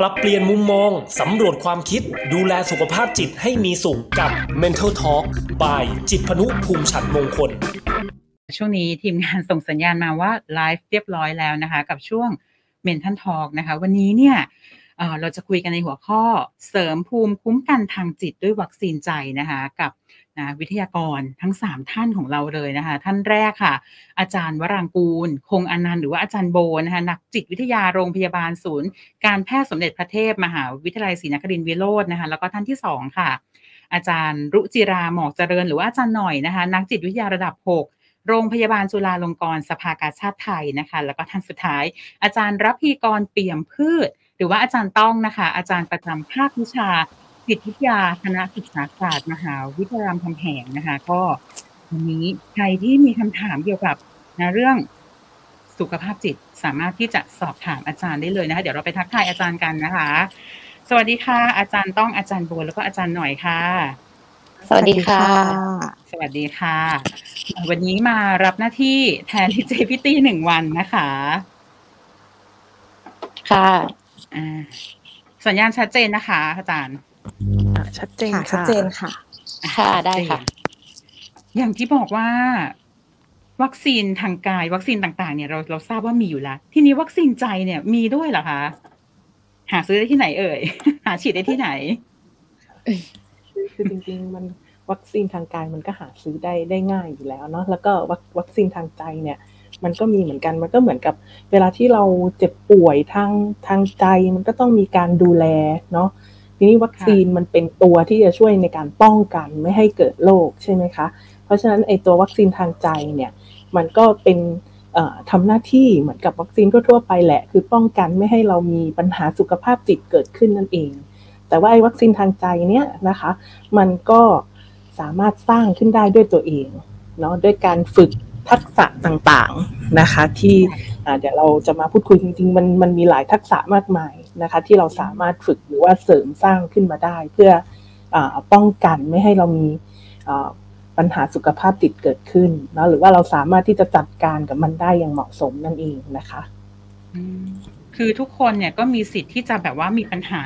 ปรับเปลี่ยนมุมมอง สำรวจความคิด ดูแลสุขภาพจิตให้มีสุขกับ Mental Talk by จิตพนุภูมิฉันมงคล ช่วงนี้ทีมงานส่งสัญญาณมาว่าไลฟ์เรียบร้อยแล้วนะคะ กับช่วง Mental Talk นะคะ วันนี้เนี่ยเอ่อเราจะคุยกันในหัวข้อเสริมภูมิคุ้มกันทางจิตด้วยวัคซีนใจนะคะ กับ นะวิทยากรทั้ง 3 ท่านของเราเลยนะคะ ท่านแรกค่ะ อาจารย์วรางกูล คงอนันต์หรือว่าอาจารย์โบนะคะนักจิตวิทยาโรงพยาบาลศูนย์ การแพทย์สมเด็จพระเทพ มหาวิทยาลัยศรีนครินทรวิโรจน์นะคะแล้วก็ท่านที่ 2 ค่ะ อาจารย์รุจิราหมอกเจริญ หรือว่าอาจารย์หน่อยนะคะ นักจิตวิทยาระดับ 6โรงพยาบาลจุฬาลงกรณ์สภากาชาติไทยนะคะ แล้วก็ท่านสุดท้าย อาจารย์รับพีกรเปี่ยมพืช หรือว่าอาจารย์ต้องนะคะ อาจารย์ประจำภาควิชา จิตวิทยาคณะศึกษาศาสตร์มหาวิทยาลัยรามคำแหงนะคะ ก็วันนี้ใครที่มีคำถามเกี่ยวกับนะเรื่องสุขภาพจิตสามารถที่จะสอบถามอาจารย์ได้เลยนะคะ เดี๋ยวเราไปทักทายอาจารย์กันนะคะ สวัสดีค่ะ อาจารย์ต้องอาจารย์โบแล้วก็อาจารย์หน่อยค่ะ สวัสดีค่ะ สวัสดีค่ะ วันนี้มารับหน้าที่แทนที่เจพิตี้หนึ่งวันนะคะ ค่ะอ่าสัญญาณชัดเจนนะคะ อาจารย์ ชัดเจนค่ะค่ะชัดเจนค่ะ ค่ะได้ค่ะ อย่างที่บอกว่า วัคซีนทางกาย วัคซีนต่างๆ เนี่ยเราเราทราบว่ามีอยู่แล้ว ทีนี้วัคซีนใจเนี่ยมีด้วยเหรอคะหาซื้อได้ที่ไหนเอ่ย หาฉีดได้ที่ไหนคือจริงๆมันวัคซีนทางกายมันก็หาซื้อได้ได้ง่ายอยู่แล้วเนาะแล้วก็วัควัคซีนทางใจเนี่ย มันก็มีเหมือนกันมันก็เหมือนกับ เวลาที่เราเจ็บป่วยทางทางใจ มันก็ต้องมีการดูแลเนาะ ทีนี้วัคซีนมันเป็นตัวที่จะช่วยในการป้องกันไม่ให้เกิดโรคใช่ไหมคะ เพราะฉะนั้นไอตัววัคซีนทางใจเนี่ยมันก็เป็นเอ่อทำหน้าที่เหมือนกับวัคซีนทั่วๆไปแหละ คือป้องกันไม่ให้เรามีปัญหาสุขภาพจิตเกิดขึ้นนั่นเอง แต่ว่าไอ้วัคซีนทางใจเนี่ยนะคะ มันก็สามารถสร้างขึ้นได้ด้วยตัวเองเนาะด้วยการฝึกทักษะต่างๆนะคะ ที่อ่าเดี๋ยวเราจะมาพูดคุยจริงๆ มันมันมีหลายทักษะมากมาย นะคะ ที่เราสามารถฝึกหรือว่าเสริมสร้างขึ้นมาได้ เพื่ออาป้องกันไม่ให้เรามีอ่าปัญหาสุขภาพจิตเกิดขึ้นเนาะหรือว่าเราสามารถที่จะจัดการกับมันได้อย่างเหมาะสมนั่นเองนะคะอืมคือทุกคนเนี่ยก็มีสิทธิ์ที่จะแบบว่ามีปัญหา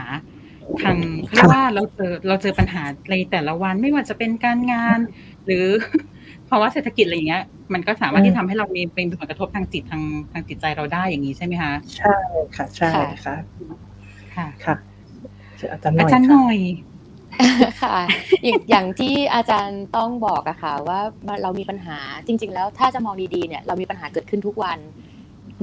ทางเรียกว่าเราเจอเราเจอปัญหาในแต่ละวันไม่ว่าจะเป็นการงาน หรือ ภาวะเศรษฐกิจอะไรอย่างเงี้ย มันก็สามารถที่ทำให้เรามีเป็นผลกระทบทางจิตทางทางจิตใจเราได้อย่างนี้ใช่ไหมคะ ใช่ค่ะ ใช่ค่ะ ค่ะค่ะเชิญอาจารย์หน่อาอยจารย์หค่ะน่อยค่ะอย่างอย่างที่อาจารย์ต้องบอกอะค่ะ ว่าเรามีปัญหาจริง ๆ แล้วถ้าจะมองดีๆเนี่ยเรามีปัญหาเกิดขึ้นทุกวัน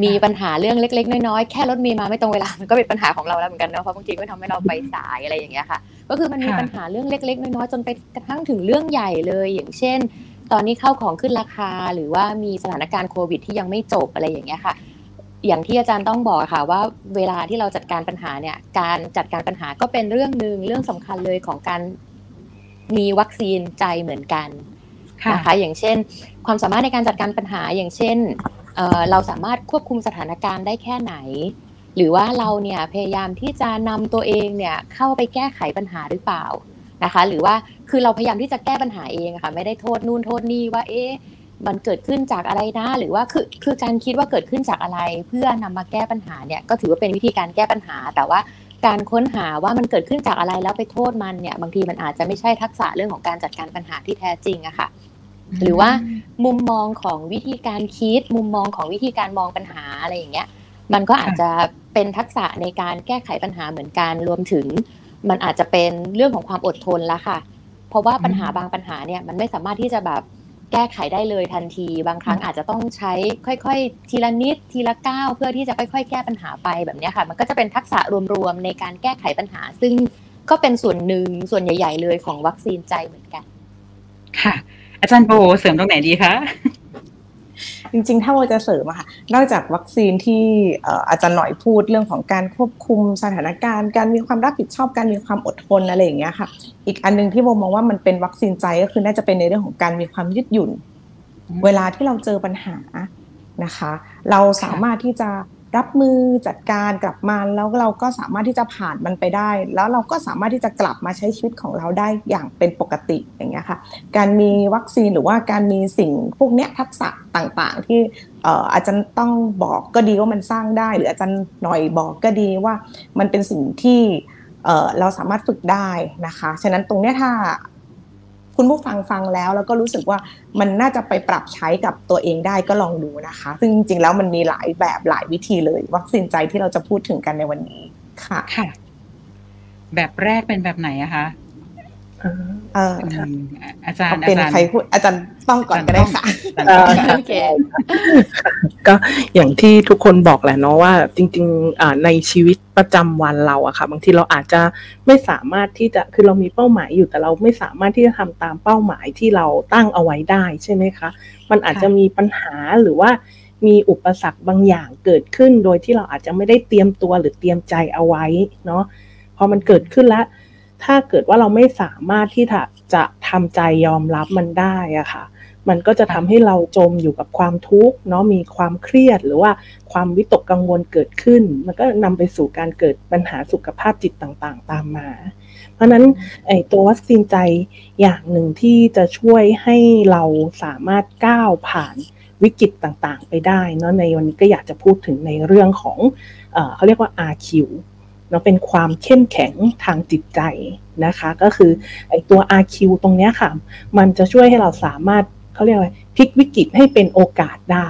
มีปัญหาเรื่องเล็ก ๆ น้อยๆแค่รถเมล์มาไม่ตรงเวลามันก็เป็นปัญหาของเราแล้วเหมือนกันเนาะเพราะบางทีก็ทำให้เราไปสายอะไรอย่างเงี้ยค่ะ ก็คือมันมีค่ะปัญหาเรื่องเล็ก ๆ น้อยๆจนไปกระทั่งถึงเรื่องใหญ่เลย อย่างเช่น ตอนนี้เข้าของขึ้นราคา หรือว่ามีสถานการณ์โควิด ที่ยังไม่จบอะไรอย่างเงี้ยค่ะ อย่างที่อาจารย์ต้องบอกอะค่ะว่าเวลาที่เราจัดการปัญหาเนี่ย การจัดการปัญหาก็เป็นเรื่องหนึ่งเรื่องสำคัญเลยของการมีวัคซีนใจเหมือนกันค่ะนะคะอย่างเช่น ความสามารถในการจัดการปัญหาอย่างเช่นเอ่อเราสามารถควบคุมสถานการณ์ได้แค่ไหน หรือว่าเราเนี่ยพยายามที่จะนำตัวเองเนี่ยเข้าไปแก้ไขปัญหาหรือเปล่า นะคะ หรือว่าคือเราพยายามที่จะแก้ปัญหาเองอะค่ะ ไม่ได้โทษนู่นโทษนี่ว่า เอ๊ะมันเกิดขึ้นจากอะไรนะ หรือว่าคือคือการคิดว่าเกิดขึ้นจากอะไร เพื่อนำมาแก้ปัญหาเนี่ยก็ถือว่าเป็นวิธีการแก้ปัญหา แต่ว่าการค้นหาว่ามันเกิดขึ้นจากอะไรแล้วไปโทษมันเนี่ย บางทีมันอาจจะไม่ใช่ทักษะเรื่องของการจัดการปัญหาที่แท้จริงอะค่ะ หรือว่ามุมมองของวิธีการคิด มุมมองของวิธีการมองปัญหาอะไรอย่างเงี้ย มันก็อาจจะเป็นทักษะในการแก้ไขปัญหาเหมือนกันรวมถึง มันอาจจะเป็นเรื่องของความอดทนละค่ะ เพราะว่าปัญหาบางปัญหาเนี่ยมันไม่สามารถที่จะแบบแก้ไขได้เลยทันที บางครั้งอาจจะต้องใช้ค่อยๆ ทีละนิดทีละก้าวเพื่อที่จะค่อยๆ แก้ปัญหาไปแบบเนี้ยค่ะ มันก็จะเป็นทักษะรวมๆในการแก้ไขปัญหา ซึ่งก็เป็นส่วนหนึ่งส่วนใหญ่ ๆ เลยของวัคซีนใจเหมือนกัน ค่ะ อาจารย์โบเสริมตรงไหนดีคะ จริง ๆ ถ้าเราจะเสริมอะค่ะนอกจากวัคซีนที่อาจารย์หน่อยพูดเรื่องของการควบคุมสถานการณ์ การมีความรับผิดชอบการมีความอดทนอะไรอย่างเงี้ยค่ะ อีกอันหนึงที่โมมองว่ามันเป็นวัคซีนใจก็คือน่าจะเป็นในเรื่องของการมีความยืดหยุ่น เวลาที่เราเจอปัญหานะคะ เราสามารถที่จะ รับมือจัดการกลับมาแล้วเราก็สามารถที่จะผ่านมันไปได้ แล้วเราก็สามารถที่จะกลับมาใช้ชีวิตของเราได้อย่างเป็นปกติอย่างเงี้ยค่ะ การมีวัคซีนหรือว่าการมีสิ่งพวกเนี้ยทักษะต่างๆ ที่เอ่ออาจารย์ต้องบอกก็ดีว่ามันสร้างได้ หรืออาจารย์หน่อยบอกก็ดีว่ามันเป็นสิ่งที่เอ่อเราสามารถฝึกได้นะคะ ฉะนั้นตรงเนี้ยถ้า คุณผู้ฟังฟังแล้ว แล้วก็รู้สึกว่ามันน่าจะไปปรับใช้กับตัวเองได้ก็ลองดูนะคะ ซึ่งจริงๆแล้วมันมีหลายแบบหลายวิธีเลย วัคซีนใจที่เราจะพูดถึงกันในวันนี้ค่ะค่ะ แบบแรกเป็นแบบไหนอะคะ เอออืมอาจารเอาย์เป็นอาจารย์ใครพูดอาจารย์ต้องก่อนก็ได้ค่ะอาจารย์ต้องโอเคก็อย่างที่ทุกคนบอกแหละเนาะว่า จริงๆอ่าในชีวิตประจำวันเราอะค่ะบางทีเราอาจจะไม่สามารถที่จะคือเรามีเป้าหมายอยู่แต่เราไม่สามารถที่จะทำตามเป้าหมายที่เราตั้งเอาไว้ได้ใช่ไหมคะ มันอาจจะมีปัญหาหรือว่ามีอุปสรรคบางอย่างเกิดขึ้น โดยที่เราอาจจะไม่ได้เตรียมตัวหรือเตรียมใจเอาไว้เนาะพอมันเกิดขึ้นแล้ว ถ้าเกิดว่าเราไม่สามารถที่จะจะทำใจยอมรับมันได้อะค่ะ มันก็จะทำให้เราจมอยู่กับความทุกข์เนาะมีความเครียดหรือว่าความวิตกกังวลเกิดขึ้น มันก็นำไปสู่การเกิดปัญหาสุขภาพจิตต่างๆ ตามมา เพราะนั้นไอ้ตัววัคซีนใจอย่างหนึ่งที่จะช่วยให้เราสามารถก้าวผ่านวิกฤตต่างๆ ไปได้เนาะในวันนี้ก็อยากจะพูดถึงในเรื่องของเอเขาเรียกว่า RQ เนาะเป็นความเข้มแข็งทางจิตใจนะคะ ก็คือไอ้ตัว RQ ตรงนี้ค่ะ มันจะช่วยให้เราสามารถเขาเรียกอะไรพลิกวิกฤตให้เป็นโอกาสได้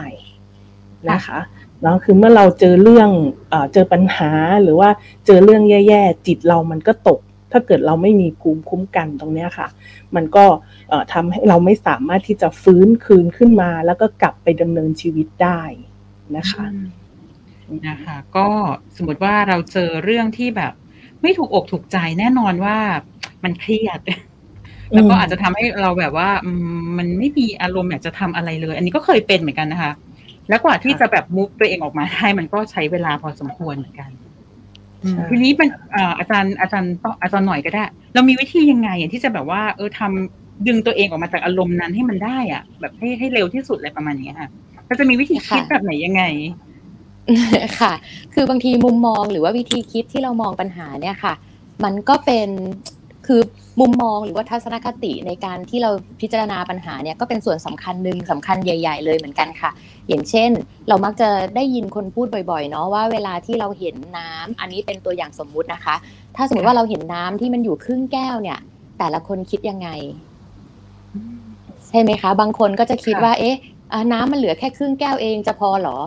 นะคะเนาะคือเมื่อเราเจอเรื่องเอเจอปัญหาหรือว่าเจอเรื่องแย่ๆจิตเรามันก็ตก ถ้าเกิดเราไม่มีภูมิคุ้มกันตรงนี้ค่ะ มันก็ทำให้เราไม่สามารถที่จะฟื้นคืนขึ้นมา แล้วก็กลับไปดำเนินชีวิตได้นะคะ นะคะ ก็สมมติว่าเราเจอเรื่องที่แบบ ไม่ถูกอกถูกใจแน่นอนว่ามันเครียด แล้วก็อาจจะทำให้เราแบบว่าอืมมันไม่มีอารมณ์อยากจะทำอะไรเลย อันนี้ก็เคยเป็นเหมือนกันนะคะ แล้วกว่าที่จะแบบมุกตัวเองออกมาได้มันก็ใช้เวลาพอสมควรเหมือนกันอืมใช่ทีนี้เป็นเอ่ออาจารย์อาจารย์ต้องอาจารย์หน่อยก็ได้ เรามีวิธียังไงอะที่จะแบบว่า เออทำดึงตัวเองออกมาจากอารมณ์นั้นให้มันได้อะ แบบให้ให้เร็วที่สุดอะไรประมาณนี้ค่ะเราจะมีวิธีคิดค่ะแบบไหนยังไง ค่ะ คือบางทีมุมมองหรือว่าวิธีคิดที่เรามองปัญหาเนี่ยค่ะ มันก็เป็นคือมุมมองหรือว่าทัศนคติในการที่เราพิจารณาปัญหาเนี่ยก็เป็นส่วนสำคัญหนึ่งสำคัญใหญ่ ๆ เลยเหมือนกันค่ะ อย่างเช่น เรามักจะได้ยินคนพูดบ่อยๆเนาะว่าเวลาที่เราเห็นน้ำอันนี้เป็นตัวอย่างสมมุตินะคะ ถ้าสมมติว่าเราเห็นน้ำที่มันอยู่ครึ่งแก้วเนี่ย แต่ละคนคิดยังไง ใช่ไหมคะ บางคนก็จะคิดว่า เอ๊ะน้ำมันเหลือแค่ครึ่งแก้วเองจะพอหรอ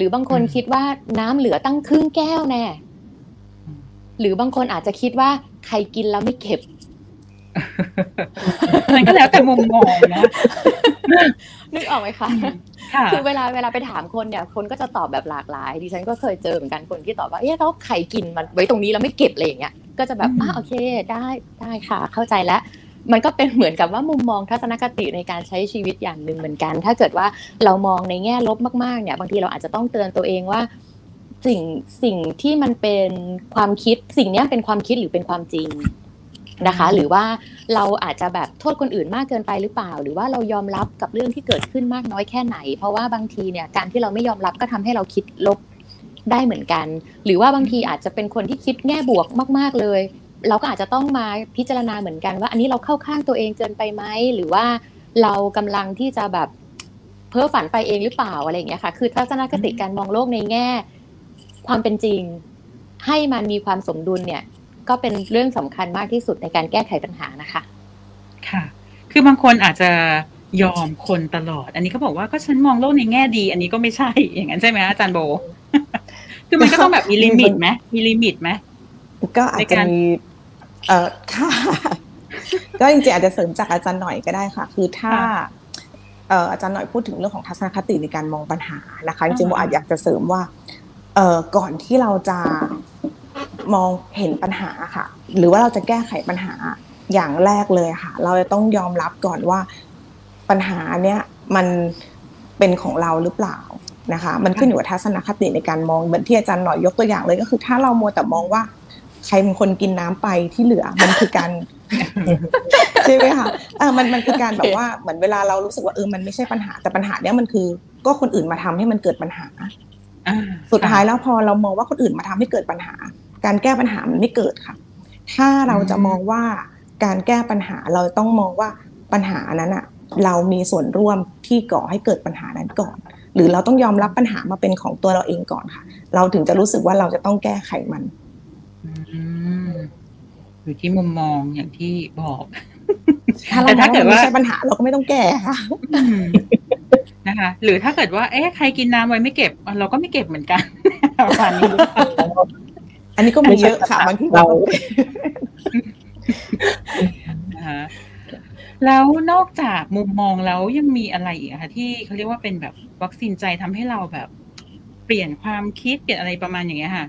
รือบางคนอืมคิดว่าน้ำเหลือตั้งครึ่งแก้วแน่อืมหรือบางคนอาจจะคิดว่าใครกินแล้วไม่เก็บมันก็แล้วแต่มุมมองนะนึกออกไหมคะค่ะคือเวลาเวลาไปถามคนเนี่ย คนก็จะตอบแบบหลากหลายดิฉันก็เคยเจอเหมือนกันคนที่ตอบว่าเอ๊ะแล้วใครกินมันไว้ตรงนี้แล้วไม่เก็บอะไรอย่างเงี้ยก็จะแบบอืมอ่าโอเค ได้ได้ค่ะ เข้าใจแล้ว มันก็เป็นเหมือนกับว่ามุมมองทัศนคติในการใช้ชีวิตอย่างหนึ่งเหมือนกัน ถ้าเกิดว่าเรามองในแง่ลบมากๆเนี่ยบางทีเราอาจจะต้องเตือนตัวเองว่า สิ่งสิ่งที่มันเป็นความคิดสิ่งเนี้ยเป็นความคิดหรือเป็นความจริงนะคะ หรือว่าเราอาจจะแบบโทษคนอื่นมากเกินไปหรือเปล่า หรือว่าเรายอมรับกับเรื่องที่เกิดขึ้นมากน้อยแค่ไหน เพราะว่าบางทีเนี่ยการที่เราไม่ยอมรับก็ทำให้เราคิดลบได้เหมือนกัน หรือว่าบางทีอาจจะเป็นคนที่คิดแง่บวกมาก ๆเลย เราก็อาจจะต้องมาพิจารณาเหมือนกันว่า อันนี้เราเข้าข้างตัวเองเกินไปไหมหรือว่าเรากำลังที่จะแบบเพ้อฝันไปเองหรือเปล่าอะไรอย่างเงี้ยค่ะ คือทัศนคติการมองโลกในแง่ ความเป็นจริง ให้มันมีความสมดุลเนี่ย ก็เป็นเรื่องสำคัญมากที่สุดในการแก้ไขปัญหานะคะ ค่ะ คือบางคนอาจจะยอมคนตลอด อันนี้ก็บอกว่าก็ฉันมองโลกในแง่ดี อันนี้ก็ไม่ใช่อย่างนั้นใช่ไหมอาจารย์โบ คือมันก็ต้องแบบมี limit ไหมมี limit ไหมก็อาจจะมี เอ่อค่ะ ก็จริงๆอาจจะเสริมจากอาจารย์หน่อยก็ได้ค่ะ คือถ้าค่ะเอ่ออาจารย์หน่อยพูดถึงเรื่องของทัศนคติในการมองปัญหานะคะจริงๆอ่าโมอาจอยากจะเสริมว่าเอ่อก่อนที่เราจะมองเห็นปัญหาค่ะ หรือว่าเราจะแก้ไขปัญหาอย่างแรกเลยค่ะ เราจะต้องยอมรับก่อนว่าปัญหาเนี้ยมันเป็นของเราหรือเปล่านะคะ มันขึ้นอยู่กับทัศนคติในการมองเหมือนที่อาจารย์หน่อยยกตัวอย่างเลยก็คือ ถ้าเรามัวแต่มองว่า ใครเป็นคนกินน้ำไปที่เหลือมันคือการใช่ไหมคะเออมันมันคือการแบบว่าเหมือนเวลาเรารู้สึกว่าเออมันไม่ใช่ปัญหาแต่ปัญหาเนี้ยมันคือ ก็คนอื่นมาทำให้มันเกิดปัญหาอ่าสุดท้ายค่ะแล้วพอเรามองว่าคนอื่นมาทำให้เกิดปัญหา การแก้ปัญหามันไม่เกิดค่ะ ถ้าเราจะมองว่าการแก้ปัญหาเราต้องมองว่าปัญหานั้นอะเรามีส่วนร่วมที่ก่อให้เกิดปัญหานั้นก่อน หรือเราต้องยอมรับปัญหามาเป็นของตัวเราเองก่อนค่ะ เราถึงจะรู้สึกว่าเราจะต้องแก้ไขมัน อืมอยู่ที่มุมมองอย่างที่บอกถ้าเราแต่มอถ้างเกิดว่ามันว่าไม่ใช่ปัญหาเราก็ไม่ต้องแก้ค่ะอืมนะคะ หรือถ้าเกิดว่า เอ๊ะใครกินน้ำไว้ไม่เก็บอะเราก็ไม่เก็บเหมือนกันประมาณนี้หรือเปล่าอันนี้ก็มีเยอะค่ะบางทีเรานะคะแล้วนอกจากมุมมองแล้วยังมีอะไรอีกอะคะที่เขาเรียกว่าเป็นแบบวัคซีนใจทำให้เราแบบ เปลี่ยนความคิดเปลี่ยนอะไรประมาณอย่างเงี้ยค่ะ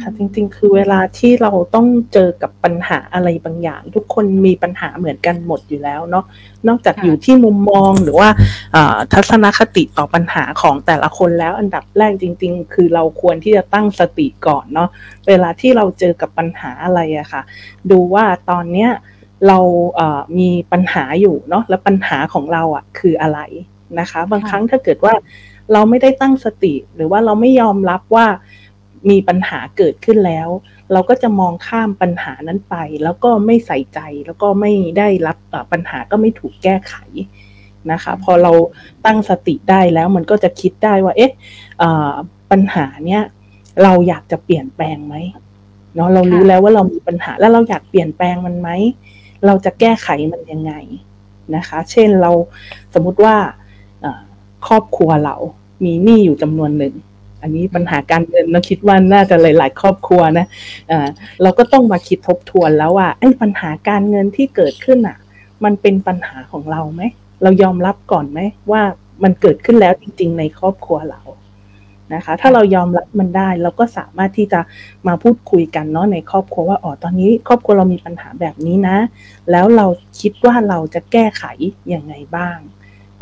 ค่ะจริง ๆ คือเวลาที่เราต้องเจอกับปัญหาอะไรบางอย่าง ทุกคนมีปัญหาเหมือนกันหมดอยู่แล้วเนาะนอกจากค่ะอยู่ที่มุมมองหรือว่าอ่าทัศนคติต่อปัญหาของแต่ละคนแล้วอันดับแรกจริง ๆ คือเราควรที่จะตั้งสติก่อนเนาะเวลาที่เราเจอกับปัญหาอะไรอะค่ะ ดูว่าตอนเนี้ยเราเอ่อมีปัญหาอยู่เนาะและปัญหาของเราอะคืออะไรนะคะ บางค่ะครั้งถ้าเกิดว่าเราไม่ได้ตั้งสติหรือว่าเราไม่ยอมรับว่า มีปัญหาเกิดขึ้นแล้ว เราก็จะมองข้ามปัญหานั้นไป แล้วก็ไม่ใส่ใจแล้วก็ไม่ได้รับปัญหาก็ไม่ถูกแก้ไขนะคะ พอเราตั้งสติได้แล้วมันก็จะคิดได้ว่า เอ๊ะปัญหาเนี้ยเราอยากจะเปลี่ยนแปลงไหมเนาะเรารู้แล้วว่าเรามีปัญหาแล้วเราอยากเปลี่ยนแปลงมันไหมเราจะแก้ไขมันยังไงนะคะ เช่นเราสมมุติว่าครอบครัวเรามีหนี้อยู่จำนวนหนึ่ง อันนี้ปัญหาการเงินเราคิดว่าน่าจะหลาย ๆ ครอบครัวนะเอ่อเราก็ต้องมาคิดทบทวนแล้วว่าไอ้ปัญหาการเงินที่เกิดขึ้นอะ มันเป็นปัญหาของเราไหมเรายอมรับก่อนไหมว่ามันเกิดขึ้นแล้วจริง ๆ ในครอบครัวเรานะคะ ถ้าเรายอมรับมันได้ เราก็สามารถที่จะมาพูดคุยกันเนาะในครอบครัวว่าอ๋อตอนนี้ ครอบครัวเรามีปัญหาแบบนี้นะ แล้วเราคิดว่าเราจะแก้ไขยังไงบ้าง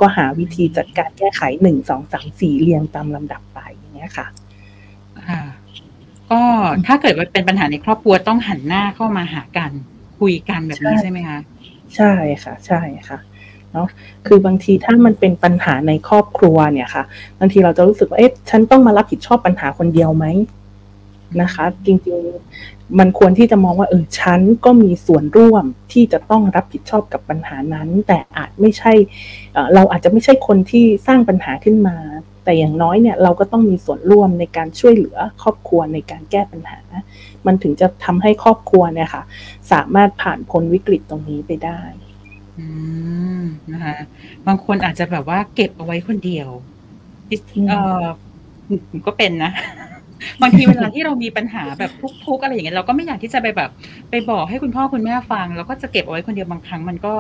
ก็หาวิธีจัดการแก้ไขหนึ่งสองสามสี่เรียงตามลำดับไปอย่าง เงี้ยค่ะค่ะก็ถ้าเกิดว่าเป็นปัญหาในครอบครัวต้องหันหน้าเข้ามาหากันคุยกันแบบนี้ใช่ใช่ไหมคะใช่ค่ะ ใช่ค่ะเนาะคือบางทีถ้ามันเป็นปัญหาในครอบครัวเนี่ยค่ะ บางทีเราจะรู้สึกว่าเอ๊ะฉันต้องมารับผิดชอบปัญหาคนเดียวไหมนะคะ จริงๆมันควรที่จะมองว่าเออฉันก็มีส่วนร่วมที่จะต้องรับผิดชอบกับปัญหานั้น แต่อาจไม่ใช่เอ่อเราอาจจะไม่ใช่คนที่สร้างปัญหาขึ้นมา แต่อย่างน้อยเนี่ยเราก็ต้องมีส่วนร่วมในการช่วยเหลือครอบครัวในการแก้ปัญหา มันถึงจะทำให้ครอบครัวเนี่ยค่ะ สามารถผ่านพ้นวิกฤตตรงนี้ไปได้อืมนะคะบางคนอาจจะแบบว่าเก็บเอาไว้คนเดียวอืมเออผมก็เป็นนะบางทีเวลาที่เรามีปัญหาแบบทุกข์ๆอะไรอย่างเงี้ยเราก็ไม่อยากที่จะไปแบบ ไปบอกให้คุณพ่อคุณแม่ฟัง แล้วก็จะเก็บเอาไว้คนเดียวบางครั้งมันก็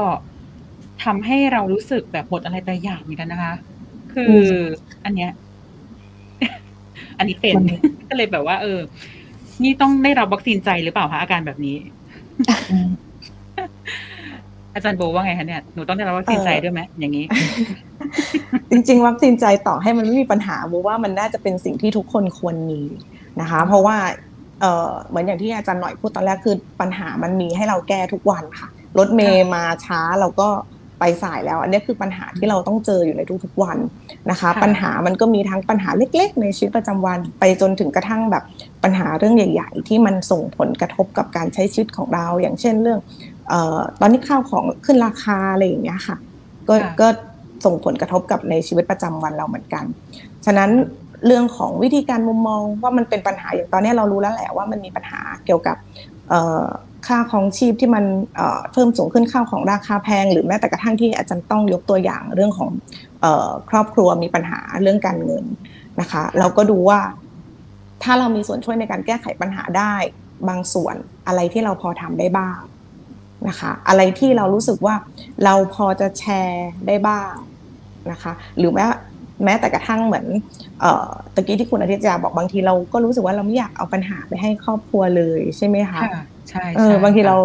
ทำให้เรารู้สึกแบบหมดอะไรไปอย่างเหมือนกันนะคะ คือ อันเนี้ย อันนี้เป็นมันก็เลยแบบว่า เออ นี่ต้องได้รับวัคซีนใจหรือเปล่าคะอาการแบบนี้ อาจารย์โบว่าไงคะเนี่ยหนูต้องได้รับวัคซีนใจด้วยไหมอย่างนี้ จริง ๆ วัคซีนใจต่อให้มันไม่มีปัญหาโบว่ามันน่าจะเป็นสิ่งที่ทุกคนควรมีนะคะ เพราะว่าเอ่อเหมือนอย่างที่อาจารย์หน่อยพูดตอนแรกคือปัญหามันมีให้เราแก้ทุกวันค่ะรถเมย์มาช้าเราก็ ไปสายแล้ว อันนี้คือปัญหาที่เราต้องเจออยู่ในทุกๆวันนะคะค่ะปัญหามันก็มีทั้งปัญหาเล็ก ๆ ในชีวิตประจำวัน ไปจนถึงกระทั่งแบบปัญหาเรื่องใหญ่ ๆ ที่มันส่งผลกระทบกับการใช้ชีวิตของเรา อย่างเช่นเรื่องเอ่อตอนนี้ข้าวของขึ้นราคาอะไรอย่างเงี้ยค่ะ ก็ค่ะก็ส่งผลกระทบกับในชีวิตประจำวันเราเหมือนกัน ฉะนั้นเรื่องของวิธีการมุมมองว่ามันเป็นปัญหาอย่างตอนนี้เรารู้แล้วแหละว่ามันมีปัญหาเกี่ยวกับเอ่อ ค่าของชีพที่มันเอ่อเพิ่มสูงขึ้นข้าวของราคาแพง หรือแม้แต่กระทั่งที่อาจารย์ต้องยกตัวอย่างเรื่องของออครอบครัวมีปัญหาเรื่องการเงินนะคะเราก็ดูว่า ถ้าเรามีส่วนช่วยในการแก้ไขปัญหาได้บางส่วนอะไรที่เราพอทำได้บ้างนะคะอะไรที่เรารู้สึกว่าเราพอจะแชร์ได้บ้างนะคะหรือแม้แม้แต่กระทั่งเหมือนเอ่อตะกี้ที่คุณอาทิตยาบอกบางทีเราก็รู้สึกว่าเราไม่อยากเอาปัญหาไปให้ครอบครัวเลยใช่ไหมคะ ใช่เออใช่บางทีค่ะเรา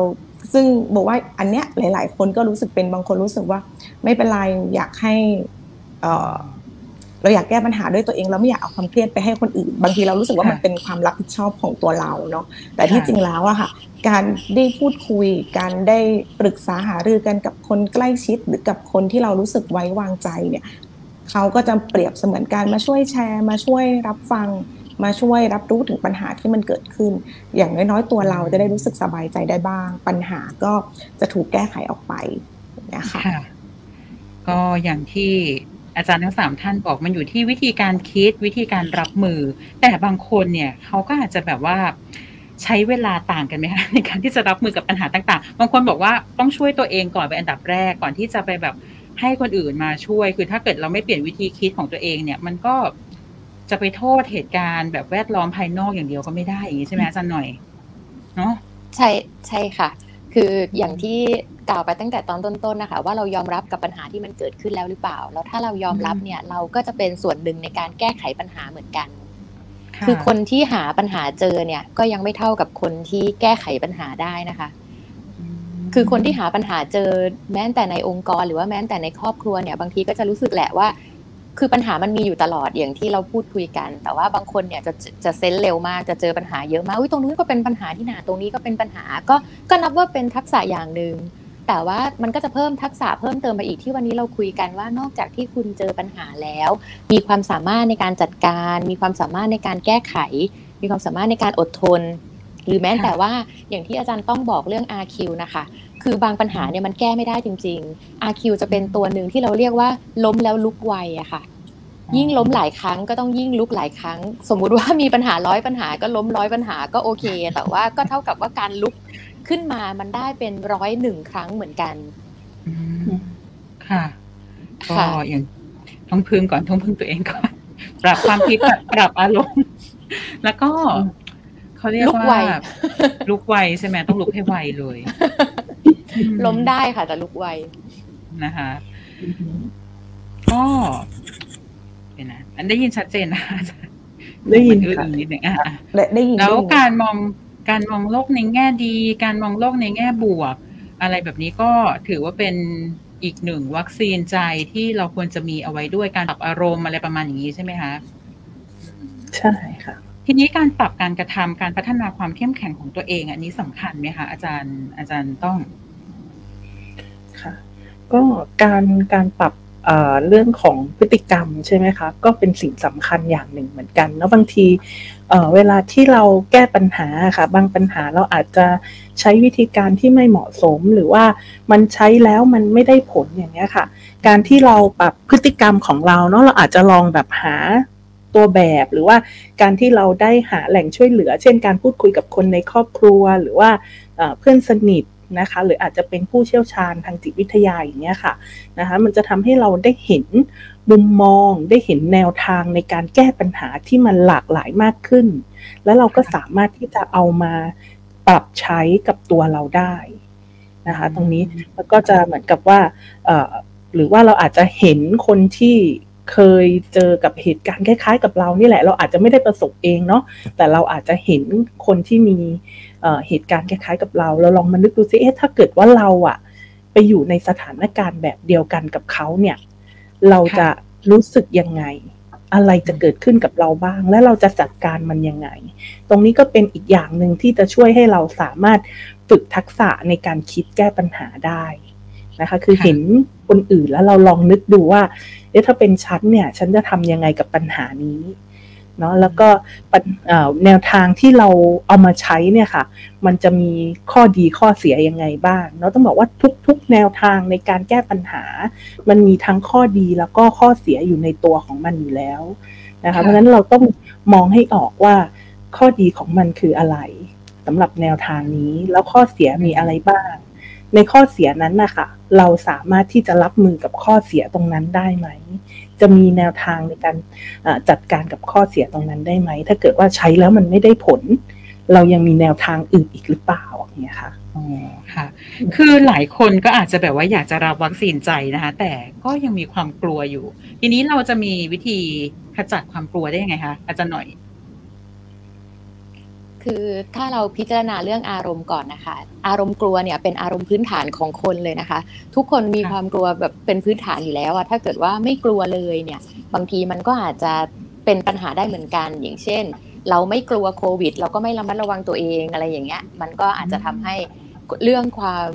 ซึ่งบอกว่าอันเนี้ยหลาย ๆ คนก็รู้สึกเป็นบางคนรู้สึกว่า ไม่เป็นไรอยากให้เออเราอยากแก้ปัญหาด้วยตัวเองเราไม่อยากเอาความเครียดไปให้คนอื่น บางทีเรารู้สึกว่ามันเป็นความรับผิดชอบของตัวเราเนาะแต่ที่จริงแล้วอะค่ะ การได้พูดคุย การได้ปรึกษาหารือกันกับคนใกล้ชิด หรือกับคนที่เรารู้สึกไว้วางใจเนี่ยเขาก็จะเปรียบเสมือนการมาช่วยแชร์ มาช่วยรับฟัง มาช่วยรับรู้ถึงปัญหาที่มันเกิดขึ้น อย่างน้อยๆ ตัวเราจะได้รู้สึกสบายใจได้บ้าง ปัญหาก็จะถูกแก้ไขออกไปอย่างเงี้ยค่ะค่ะก็อย่างที่อาจารย์ทั้งสามท่านบอกมันอยู่ที่วิธีการคิดวิธีการรับมือ แต่บางคนเนี่ยเขาก็อาจจะแบบว่าใช้เวลาต่างกันไหมคะในการที่จะรับมือกับปัญหาต่างๆ บางคนบอกว่าต้องช่วยตัวเองก่อนเป็นอันดับแรกก่อนที่จะไปแบบให้คนอื่นมาช่วย คือถ้าเกิดเราไม่เปลี่ยนวิธีคิดของตัวเองเนี่ย มันก็ จะไปโทษเหตุการณ์แบบแวดล้อมภายนอกอย่างเดียวก็ไม่ได้อย่างนี้ใช่ไหมอาจารย์หน่อยเนาะใช่ใช่ค่ะ คืออย่างที่กล่าวไปตั้งแต่ตอนต้นๆนะคะ ว่าเรายอมรับกับปัญหาที่มันเกิดขึ้นแล้วหรือเปล่า แล้วถ้าเรายอมรับเนี่ยเราก็จะเป็นส่วนหนึ่งในการแก้ไขปัญหาเหมือนกันะคือคนที่หาปัญหาเจอเนี่ย ก็ยังไม่เท่ากับคนที่แก้ไขปัญหาได้นะคะมคือคนที่หาปัญหาเจอแม้แต่ในองค์กร หรือว่าแม้แต่ในครอบครัวเนี่ย บางทีก็จะรู้สึกแหละว่า คือปัญหามันมีอยู่ตลอดอย่างที่เราพูดคุยกัน แต่ว่าบางคนเนี่ยจะจะเซนเร็วมากจะเจอปัญหาเยอะมากอุ้ยตรงนู้นก็เป็นปัญหาที่หนาตรงนี้ก็เป็นปัญหาก็ก็นับว่าเป็นทักษะอย่างหนึ่งแต่ว่ามันก็จะเพิ่มทักษะเพิ่มเติมไปอีกที่วันนี้เราคุยกันว่านอกจากที่คุณเจอปัญหาแล้ว มีความสามารถในการจัดการ มีความสามารถในการแก้ไข มีความสามารถในการอดทน หรือแม้แต่ว่าอย่างที่อาจารย์ต้องบอกเรื่อง RQ นะคะ คือบางปัญหาเนี่ยมันแก้ไม่ได้จริง ๆ RQ จะเป็นตัวหนึ่งที่เราเรียกว่าล้มแล้วลุกไวอะค่ะ ยิ่งล้มหลายครั้งก็ต้องยิ่งลุกหลายครั้ง สมมุติว่ามีปัญหาร้อยปัญหาก็ล้มร้อยปัญหาก็โอเค แต่ว่าก็เท่ากับว่าการลุกขึ้นมามันได้เป็นร้อยหนึ่งครั้งเหมือนกันอืมค่ะก็ค่ะอย่างต้องพึ่งก่อนต้องพึ่งตัวเองก่อน ปรับความคิดปรับปรับอารมณ์ แล้วก็ เขาเรียกลุกว่าไวลุกไวใช่ไหมต้องลุกให้ไวเลยอืล้มได้ค่ะ แต่ลุกไวนะคะ ก็เดี๋ยวนะอันได้ยินชัดเจนนะอาจารย์ได้ยินมัค่ะอื้อๆนิดหนึ่งอะอะและได้ยินแล้วได้ยิน การมองการมองโลกในแง่ดี การมองโลกในแง่บวก อะไรแบบนี้ก็ถือว่าเป็นอีกหนึ่งวัคซีนใจที่เราควรจะมีเอาไว้ด้วยการปรับอารมณ์อะไรประมาณอย่างนี้ใช่ไหมคะ ใช่ค่ะ ทีนี้การปรับการกระทำการพัฒนาความเข้มแข็งของตัวเอง อันนี้สำคัญไหมคะอาจารย์อาจารย์ต้องค่ะก็การการปรับเรื่องของพฤติกรรมใช่ไหมคะก็เป็นสิ่งสำคัญอย่างหนึ่งเหมือนกัน แล้วบางทีเวลาที่เราแก้ปัญหาค่ะ บางปัญหาเราอาจจะใช้วิธีการที่ไม่เหมาะสม หรือว่ามันใช้แล้วมันไม่ได้ผลอย่างเนี้ยค่ะ การที่เราปรับพฤติกรรมของเราเนาะเราอาจจะลองแบบหา ตัวแบบหรือว่าการที่เราได้หาแหล่งช่วยเหลือ เช่นการพูดคุยกับคนในครอบครัวหรือว่าเพื่อนสนิทนะคะหรืออาจจะเป็นผู้เชี่ยวชาญทางจิตวิทยาอย่างเงี้ยค่ะนะคะมันจะทำให้เราได้เห็นมุมมองได้เห็นแนวทางในการแก้ปัญหาที่มันหลากหลายมากขึ้น แล้วเราก็สามารถที่จะเอามาปรับใช้กับตัวเราได้นะคะตรงนี้แล้วก็จะเหมือนกับว่าหรือว่าเราอาจจะเห็นคนที่ เคยเจอกับเหตุการณ์คล้ายๆ กับเรานี่แหละ เราอาจจะไม่ได้ประสบเองเนาะแต่เราอาจจะเห็นคนที่มีเอ่อเหตุการณ์คล้ายๆกับเรา เราลองมานึกดูซิเอ๊ะถ้าเกิดว่าเราอะไปอยู่ในสถานการณ์แบบเดียวกันกับเขาเนี่ย เราจะรู้สึกยังไง อะไรจะเกิดขึ้นกับเราบ้าง และเราจะจัดการมันยังไง ตรงนี้ก็เป็นอีกอย่างหนึ่งที่จะช่วยให้เราสามารถฝึกทักษะในการคิดแก้ปัญหาได้ นะคะ คือค่ะเห็นคนอื่นแล้วเราลองนึกดูว่าเอ๊ะถ้าเป็นฉันเนี่ย ฉันจะทำยังไงกับปัญหานี้เนาะแล้วก็ปัญเอ่อแนวทางที่เราเอามาใช้เนี่ยค่ะ มันจะมีข้อดีข้อเสียยังไงบ้างเนาะต้องบอกว่าทุกๆ แนวทางในการแก้ปัญหา มันมีทั้งข้อดีแล้วก็ข้อเสียอยู่ในตัวของมันอยู่แล้วนะคะค่ะเพราะฉะนั้นเราต้องมองให้ออกว่าข้อดีของมันคืออะไรสำหรับแนวทางนี้แล้วข้อเสียมีอะไรบ้าง ในข้อเสียนั้นนะคะเราสามารถที่จะรับมือกับข้อเสียตรงนั้นได้ไหม จะมีแนวทางในการจัดการกับข้อเสียตรงนั้นได้ไหม ถ้าเกิดว่าใช้แล้วมันไม่ได้ผล เรายังมีแนวทางอื่นอีกหรือเปล่าอย่างเงี้ยค่ะอ๋อค่ะ คือหลายคนก็อาจจะแบบว่าอยากจะรับวัคซีนใจนะคะ แต่ก็ยังมีความกลัวอยู่ ทีนี้เราจะมีวิธีขจัดความกลัวได้ยังไงคะอาจารย์หน่อย คือถ้าเราพิจารณาเรื่องอารมณ์ก่อนนะคะ อารมณ์กลัวเนี่ยเป็นอารมณ์พื้นฐานของคนเลยนะคะ ทุกคนมีความกลัวแบบเป็นพื้นฐานอยู่แล้วอะถ้าเกิดว่าไม่กลัวเลยเนี่ย บางทีมันก็อาจจะเป็นปัญหาได้เหมือนกัน อย่างเช่น เราไม่กลัวโควิด เราก็ไม่ระมัดระวังตัวเองอะไรอย่างเงี้ย มันก็อาจจะทำให้เรื่องความ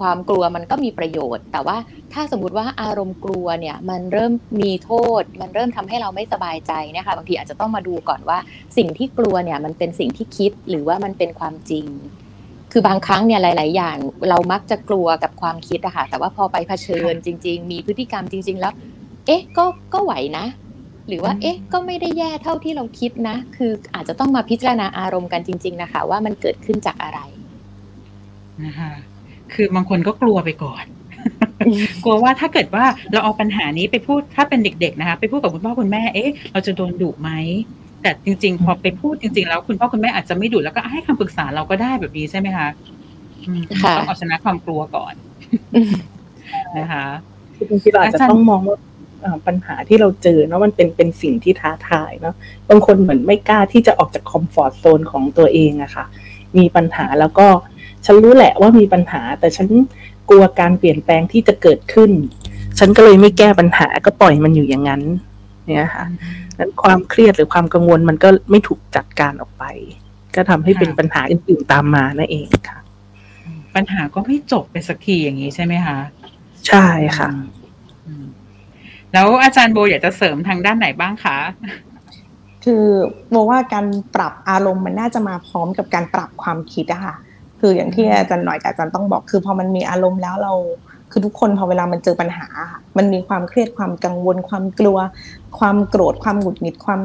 ความกลัวมันก็มีประโยชน์ แต่ว่าถ้าสมมติว่าอารมณ์กลัวเนี่ยมันเริ่มมีโทษ มันเริ่มทำให้เราไม่สบายใจเนี่ยค่ะบางทีอาจจะต้องมาดูก่อนว่า สิ่งที่กลัวเนี่ยมันเป็นสิ่งที่คิดหรือว่ามันเป็นความจริง คือบางครั้งเนี่ยหลาย ๆ อย่างเรามักจะกลัวกับความคิดอะค่ะแต่ว่าพอไปเผชิญจริง ๆ มีพฤติกรรมจริง ๆ แล้ว เอ๊ะก็ก็ไหวนะ หรือว่าเอ๊ะก็ไม่ได้แย่เท่าที่เราคิดนะ คืออาจจะต้องมาพิจารณาอารมณ์กันจริง ๆ นะคะ ว่ามันเกิดขึ้นจากอะไรนะคะ คือบางคนก็กลัวไปก่อน กลัวว่าถ้าเกิดว่าเราเอาปัญหานี้ไปพูดถ้าเป็นเด็ก ๆ นะคะ ไปพูดกับคุณพ่อคุณแม่เอ๊ะเราจะโดนดุไหมแต่จริง ๆ พอไปพูดจริง ๆ แล้วคุณพ่อคุณแม่อาจจะไม่ดุแล้วก็ให้คำปรึกษาเราก็ได้แบบนี้ใช่ไหมคะอืมค่ะต้องเอาชนะความกลัวก่อนนะคะคือบางทีเราอาจจะอาจารย์ต้องมองว่าเอ่อปัญหาที่เราเจอเนาะมันเป็นเป็นสิ่งที่ท้าทายเนาะบางคนเหมือนไม่กล้าที่จะออกจากคอมฟอร์ทโซนของตัวเองอะค่ะ มีปัญหาแล้วก็ ฉันรู้แหละว่ามีปัญหา แต่ฉันกลัวการเปลี่ยนแปลงที่จะเกิดขึ้น ฉันก็เลยไม่แก้ปัญหาก็ปล่อยมันอยู่อย่างนั้น เนี่ยค่ะนั้นความเครียดหรือความกังวลมันก็ไม่ถูกจัดการออกไป ก็ทำให้เป็นปัญหาอื่นๆตามมานั่นเองค่ะ ปัญหาก็ไม่จบไปสักทีอย่างนี้ใช่ไหมคะ ใช่ค่ะอืมแล้วอาจารย์โบอยากจะเสริมทางด้านไหนบ้างคะ คือโมว่าการปรับอารมณ์มันน่าจะมาพร้อมกับการปรับความคิดอะค่ะ คืออย่างที่อาจารย์หน่อยกับอาจารย์ต้องบอก คือพอมันมีอารมณ์แล้วเรา คือทุกคนพอเวลามันเจอปัญหาค่ะมันมีความเครียดความกังวล ความกลัว ความโกรธความหงุดหงิดความ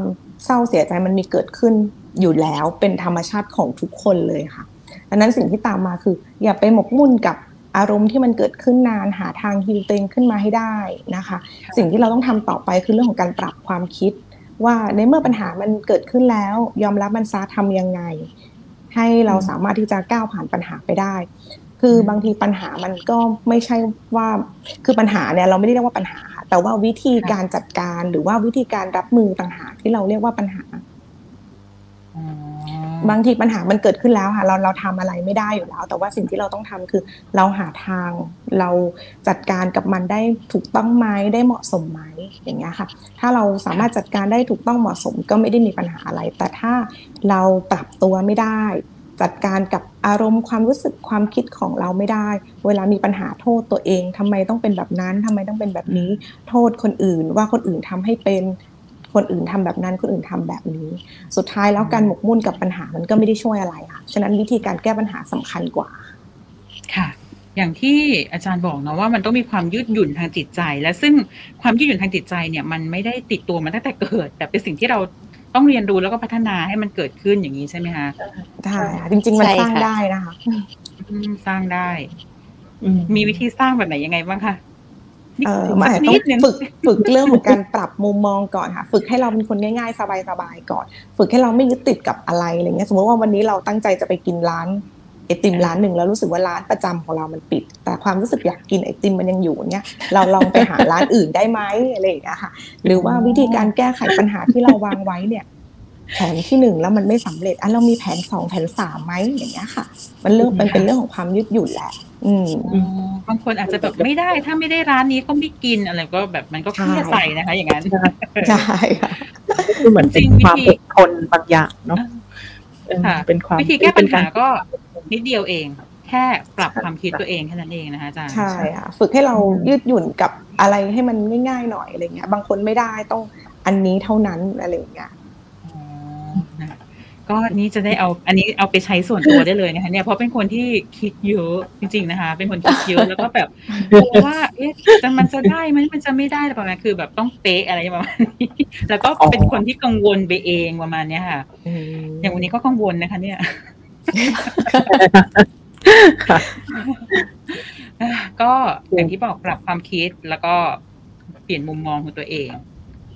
เศร้าเสียใจมันมีเกิดขึ้นอยู่แล้วเป็นธรรมชาติของทุกคนเลยค่ะดังนั้นสิ่งที่ตามมาคือ อย่าไปหมกมุ่นกับอารมณ์ที่มันเกิดขึ้นนานหาทางฮิลเตงขึ้นมาให้ได้นะคะ สิ่งที่เราต้องทำต่อไปคือเรื่องของการปรับความคิด ว่าในเมื่อปัญหามันเกิดขึ้นแล้ว ยอมรับมันซะทำยังไง ให้เราสามารถที่จะก้าวผ่านปัญหาไปได้ คือบางทีปัญหามันก็ไม่ใช่ว่าคือปัญหาเนี่ยเราไม่ได้เรียกว่าปัญหาค่ะแต่ว่าวิธีการจัดการหรือว่าวิธีการรับมือต่างหากที่เราเรียกว่าปัญหาอ๋อ บางทีปัญหามันเกิดขึ้นแล้วค่ะเราเราทำอะไรไม่ได้อยู่แล้ว แต่ว่าสิ่งที่เราต้องทำคือเราหาทางเราจัดการกับมันได้ถูกต้องไหมได้เหมาะสมไหมอย่างเงี้ยค่ะ ถ้าเราสามารถจัดการได้ถูกต้องเหมาะสมก็ไม่ได้มีปัญหาอะไร แต่ถ้าเราปรับตัวไม่ได้ จัดการกับอารมณ์ความรู้สึกความคิดของเราไม่ได้ เวลามีปัญหาโทษตัวเองทำไมต้องเป็นแบบนั้นทำไมต้องเป็นแบบนี้ โทษคนอื่น ว่าคนอื่นทำให้เป็น คนอื่นทำแบบนั้นคนอื่นทำแบบนี้ สุดท้ายแล้วการหมกมุ่นกับปัญหามันก็ไม่ได้ช่วยอะไรค่ะฉะนั้นวิธีการแก้ปัญหาสำคัญกว่า ค่ะ อย่างที่อาจารย์บอกเนาะว่ามันต้องมีความยืดหยุ่นทางจิตใจ และซึ่งความยืดหยุ่นทางจิตใจเนี่ยมันไม่ได้ติดตัวมาตั้งแต่เกิด แต่เป็นสิ่งที่เราต้องเรียนรู้แล้วก็พัฒนาให้มันเกิดขึ้นอย่างนี้ใช่ไหมคะได้ค่ะจริง ๆ มันใช่สร้างค่ะได้นะคะอืมสร้างได้อืมมีวิธีสร้างแบบไหนยังไงบ้างคะนิดเออถึง มันสัอาจกจะต้นิอดนึงงฝึกฝึกเรื่องของการปรับมุมมองก่อนค่ะ ฝึกให้เราเป็นคนง่ายๆ สบายๆก่อน ฝึกให้เราไม่ยึดติดกับอะไรอะไรเงี้ยสมมติว่าวันนี้เราตั้งใจจะไปกินร้านไอติมร้านหนึ่งแล้วรู้สึกว่าร้านประจำของเรามันปิด แต่ความรู้สึกอยากกินไอติมมันยังอยู่เนี้ยเราลองไปหาร้านอื่นได้ไหมอะไรอย่างเงี้ยค่ะหรือว่าวิธีการแก้ไขปัญหาที่เราวางไว้เนี่ยแผนที่หนึ่งแล้วมันไม่สำเร็จอะเรามีแผนสองแผนสามไหมอย่างเงี้ยค่ะ มันเรื่องมันเป็นเรื่องของความยืดหยุ่นแหละ อืมอ๋อบางคนอาจจะแบบไม่ได้ ถ้าไม่ได้ร้านนี้ก็ไม่กินอะไรก็แบบมันก็เครียดใส่นะคะ อย่างนั้นใช่ค่ะก็คือเหมือนเป็นจริงวิธีความอดทนบางอย่างเนาะเออค่ะเป็นความวิธีแก้ปัญหาเป็นรก็นิดเดียวเอง แค่ปรับความคิดตัวเองแค่นั้นเองนะคะอาจารย์ใช่ค่ะฝึกให้เรายืดหยุ่นกับอะไรให้มันง่ายๆหน่อยอะไรเงี้ย บางคนไม่ได้ต้องอันนี้เท่านั้นอะไรอย่างเงี้ยอ๋อนะ ก็นี้จะได้เอาอันนี้เอาไปใช้ส่วนตัวได้เลยนะคะเนี่ยเพราะเป็นคนที่คิดเยอะจริง ๆนะคะ เป็นคนคิดเยอะแล้วก็แบบกลัวว่าเอ๊ะจะมันจะได้ไหมมันจะไม่ได้ประมาณคือแบบต้องเป๊ะอะไรประมาณนี้แล้วก็เป็นคนที่กังวลไปเองประมาณเนี้ยค่ะอย่างวันนี้ก็กังวลนะคะ เนี่ยค่ะก็อย่างที่บอกปรับความคิดแล้วก็เปลี่ยนมุมมองของตัวเอง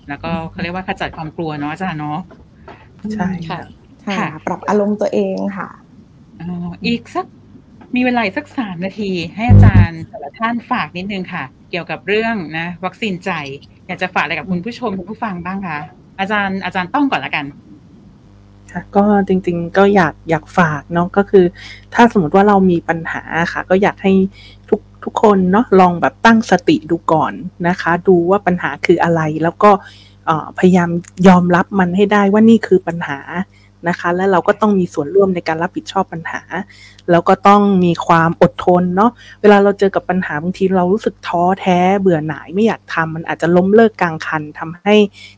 แล้วก็เขาเรียกว่าขจัดความกลัวเนาะอาจารย์เนาะใช่ค่ะ ค่ะค่ะ ปรับอารมณ์ตัวเองค่ะอ๋ออีกสักมีเวลาอีกสักสามนาที ให้อาจารย์แต่ละท่านฝากนิดนึงค่ะ เกี่ยวกับเรื่องนะ วัคซีนใจ อยากจะฝากอะไรกับคุณผู้ชมคุณผู้ฟังบ้างคะอาจารย์อาจารย์ต้องก่อนละกันค่ะก็จริงๆก็อยากอยากฝากเนาะก็คือ ถ้าสมมติว่าเรามีปัญหาค่ะ ก็อยากให้ทุกทุกคนเนาะลองแบบตั้งสติดูก่อนนะคะ ดูว่าปัญหาคืออะไรแล้วก็เอ่อพยายามยอมรับมันให้ได้ว่านี่คือปัญหา นะคะ และเราก็ต้องมีส่วนร่วมในการรับผิดชอบปัญหา แล้วก็ต้องมีความอดทนเนาะเวลาเราเจอกับปัญหาบางทีเรารู้สึกท้อแท้เบื่อหน่ายไม่อยากทำมันอาจจะล้มเลิกกลางคันทำให้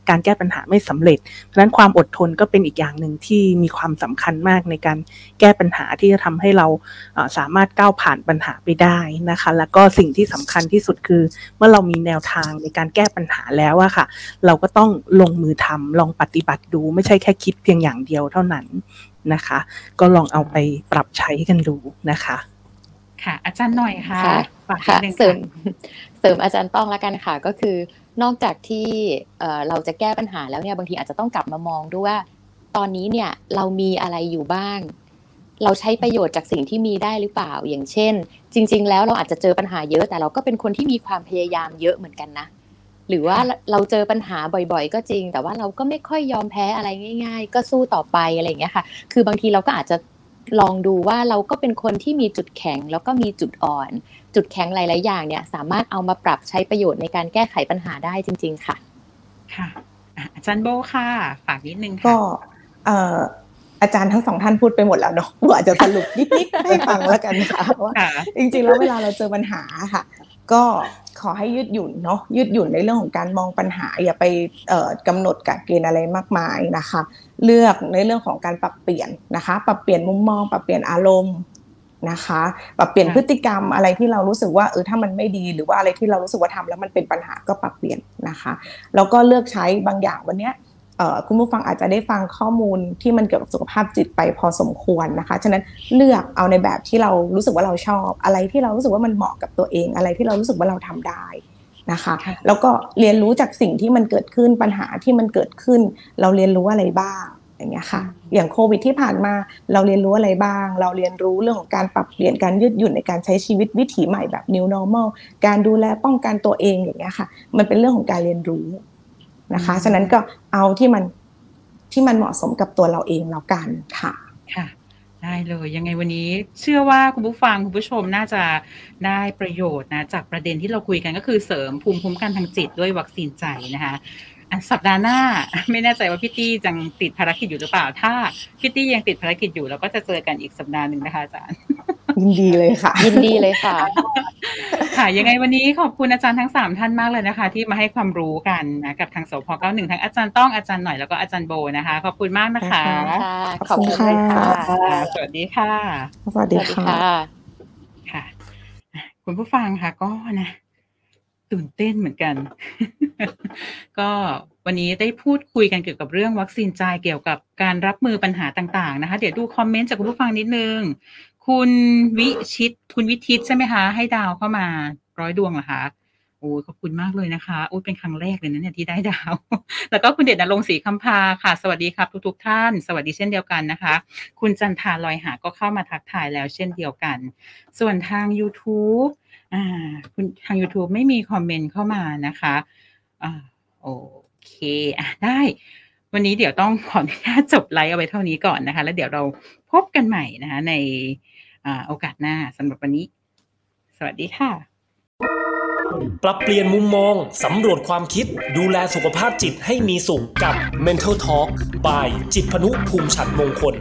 การแก้ปัญหาไม่สำเร็จ เพราะฉะนั้นความอดทนก็เป็นอีกอย่างหนึ่งที่มีความสำคัญมากในการแก้ปัญหาที่จะทำให้เราสามารถก้าวผ่านปัญหาไปได้นะคะ แล้วก็สิ่งที่สำคัญที่สุดคือ เมื่อเรามีแนวทางในการแก้ปัญหาแล้วอะค่ะ เราก็ต้องลงมือทำลองปฏิบัติดู ไม่ใช่แค่คิดเพียงอย่างเดียวเท่านั้นนะคะ ก็ลองเอาไปปรับใช้กันดูนะคะค่ะ อาจารย์หน่อยค่ะค่ะฝากนิค่ะดนึงเสริค่ะมเสริมอาจารย์ต้องละกันค่ะ ก็คือนอกจากที่เอ่อเราจะแก้ปัญหาแล้วเนี่ยบางทีอาจจะต้องกลับมามองด้วยว่า ตอนนี้เนี่ยเรามีอะไรอยู่บ้าง เราใช้ประโยชน์จากสิ่งที่มีได้หรือเปล่าอย่างเช่น จริง ๆ แล้วเราอาจจะเจอปัญหาเยอะแต่เราก็เป็นคนที่มีความพยายามเยอะเหมือนกันนะ หรือว่าเราเจอปัญหาบ่อยๆ ก็จริง แต่ว่าเราก็ไม่ค่อยยอมแพ้อะไรง่าย ๆ ก็สู้ต่อไปอะไรอย่างเงี้ยค่ะ คือบางทีเราก็อาจจะลองดูว่าเราก็เป็นคนที่มีจุดแข็งแล้วก็มีจุดอ่อน จุดแข็งหลายๆอย่างเนี่ย สามารถเอามาปรับใช้ประโยชน์ในการแก้ไขปัญหาได้จริง ๆ ค่ะ ค่ะอะอาจารย์โบค่ะ ฝากนิดนึงก็ค่ะเอ่ออาจารย์ทั้งสองท่านพูดไปหมดแล้วเนาะว่าอาจจะสรุปนิดๆให้ฟังแล้วกันค่ะว่าค่ะจริงๆแล้วเวลาเราเจอปัญหาค่ะ ก็ขอให้ยืดหยุ่นเนาะยืดหยุ่นในเรื่องของการมองปัญหา อย่าไปเอ่อกำหนดกฎเกณฑ์อะไรมากมายนะคะ เลือกในเรื่องของการปรับเปลี่ยนนะคะ ปรับเปลี่ยนมุมมอง ปรับเปลี่ยนอารมณ์นะคะปรับเปลี่ยนค่ะพฤติกรรมอะไรที่เรารู้สึกว่าเออถ้ามันไม่ดีหรือว่าอะไรที่เรารู้สึกว่าทำแล้วมันเป็นปัญหาก็ปรับเปลี่ยนนะคะแล้วก็เลือกใช้บางอย่างวันเนี้ยเอ่อ คุณผู้ฟังอาจจะได้ฟังข้อมูลที่มันเกี่ยวกับสุขภาพจิตไปพอสมควรนะคะ ฉะนั้นเลือกเอาในแบบที่เรารู้สึกว่าเราชอบ อะไรที่เรารู้สึกว่ามันเหมาะกับตัวเอง อะไรที่เรารู้สึกว่าเราทำได้นะคะค่ะแล้วก็เรียนรู้จากสิ่งที่มันเกิดขึ้นปัญหาที่มันเกิดขึ้น เราเรียนรู้อะไรบ้างอย่างเงี้ยค่ะ อย่างโควิดที่ผ่านมาเราเรียนรู้อะไรบ้าง เราเรียนรู้เรื่องของการปรับเปลี่ยนการยืดหยุ่นในการใช้ชีวิตวิถีใหม่แบบ new normal การดูแลป้องกันตัวเองอย่างเงี้ยค่ะ มันเป็นเรื่องของการเรียนรู้ นะคะอืมฉะนั้นก็เอาที่มันที่มันเหมาะสมกับตัวเราเองแล้วกันค่ะค่ะ ได้เลยยังไงวันนี้เชื่อว่าคุณผู้ฟังคุณผู้ชมน่าจะได้ประโยชน์นะจากประเด็นที่เราคุยกันก็คือเสริมภูมิคุ้มกันทางจิตด้วยวัคซีนใจนะคะอะสัปดาห์หน้าไม่แน่ใจว่าพี่ตี้ยังติดภารกิจอยู่หรือเปล่า ถ้าพี่ตี้ยังติดภารกิจอยู่เราก็จะเจอกันอีกสัปดาห์หนึ่งนะคะอาจารย์ ยินดีเลยค่ะ ยินดีเลยค่ะ ค่ะ ยังไงวันนี้ขอบคุณอาจารย์ทั้งสามท่านมากเลยนะคะ ที่มาให้ความรู้กันนะกับทางสพเก้าหนึ่งทั้งอาจารย์ต้องอาจารย์หน่อยแล้วก็อาจารย์โบนะคะ ขอบคุณมากนะคะค่ะขขออบบคุคุณณค่ะเลยค่ะค่ะสวัสดีค่ะ สวัสสดีวัสดีค่ะค่ะค่ะอะ คุณผู้ฟังค่ะก็นะตื่นเต้นเหมือนกัน ก็วันนี้ได้พูดคุยกันเกี่ยวกับเรื่องวัคซีนใจเกี่ยวกับการรับมือปัญหาต่าง ๆ นะคะ เดี๋ยวดูคอมเมนต์จากคุณผู้ฟังนิดนึง คุณวิชิต คุณวิทิตใช่ไหมคะ ให้ดาวเข้ามาร้อยดวงเหรอคะโอ้ยขอบคุณมากเลยนะคะโอ้ยเป็นครั้งแรกเลยนะเนี่ยที่ได้ดาว แล้วก็คุณเดชนรงศรีคำพาค่ะ สวัสดีครับทุกๆ ท่าน สวัสดีเช่นเดียวกันนะคะ คุณจันทาลอยหาก็เข้ามาทักทายแล้วเช่นเดียวกัน ส่วนทาง YouTube อ่า คุณทาง YouTube ไม่มีคอมเมนต์เข้ามานะคะอ่าโอเคอะได้ วันนี้เดี๋ยวต้องขออนุญาตจบไลฟ์เอาไว้เท่านี้ก่อนนะคะ แล้วเดี๋ยวเราพบกันใหม่นะคะใน โอกาสหน้าสำหรับวันนี้ สวัสดีค่ะ ปรับเปลี่ยนมุมมอง สำรวจความคิด ดูแลสุขภาพจิตให้มีสุขกับ Mental Talk by จิตพนุภูมิฉันมงคล